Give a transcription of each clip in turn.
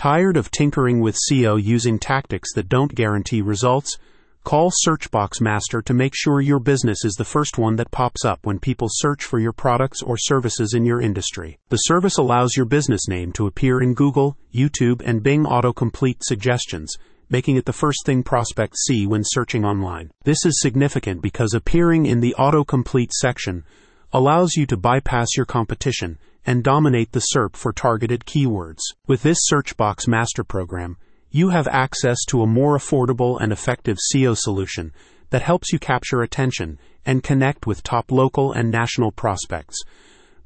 Tired of tinkering with SEO using tactics that don't guarantee results? Call Search Box Master to make sure your business is the first one that pops up when people search for your products or services in your industry. The service allows your business name to appear in Google, YouTube, and Bing autocomplete suggestions, making it the first thing prospects see when searching online. This is significant because appearing in the autocomplete section allows you to bypass your competition and dominate the SERP for targeted keywords. With this Search Box Master program, you have access to a more affordable and effective SEO solution that helps you capture attention and connect with top local and national prospects.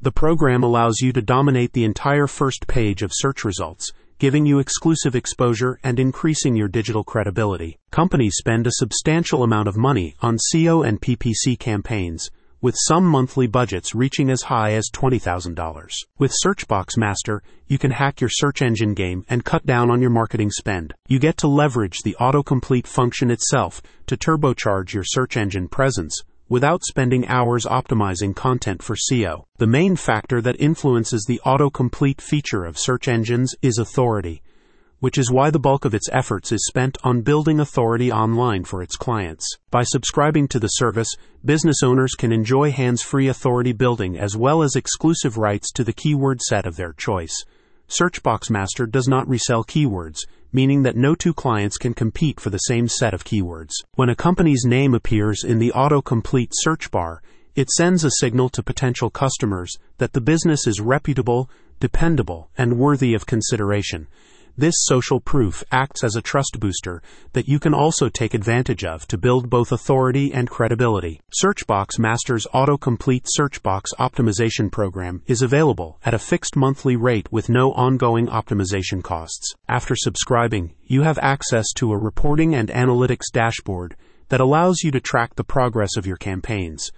The program allows you to dominate the entire first page of search results, giving you exclusive exposure and increasing your digital credibility. Companies spend a substantial amount of money on SEO and PPC campaigns with some monthly budgets reaching as high as $20,000. With Search Box Master, you can hack your search engine game and cut down on your marketing spend. You get to leverage the autocomplete function itself to turbocharge your search engine presence without spending hours optimizing content for SEO. The main factor that influences the autocomplete feature of search engines is authority which is why the bulk of its efforts is spent on building authority online for its clients. By subscribing to the service, business owners can enjoy hands free authority building as well as exclusive rights to the keyword set of their choice. Search Box Master does not resell keywords, meaning that no two clients can compete for the same set of keywords. When a company's name appears in the autocomplete search bar, it sends a signal to potential customers that the business is reputable, dependable, and worthy of consideration. This social proof acts as a trust booster that you can also take advantage of to build both authority and credibility. Search Box Master's autocomplete searchbox optimization program is available at a fixed monthly rate with no ongoing optimization costs. After subscribing, you have access to a reporting and analytics dashboard that allows you to track the progress of your campaigns.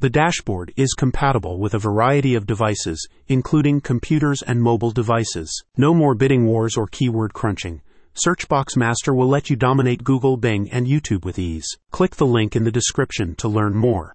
The dashboard is compatible with a variety of devices, including computers and mobile devices. No more bidding wars or keyword crunching. Search Box Master will let you dominate Google, Bing, and YouTube with ease. Click the link in the description to learn more.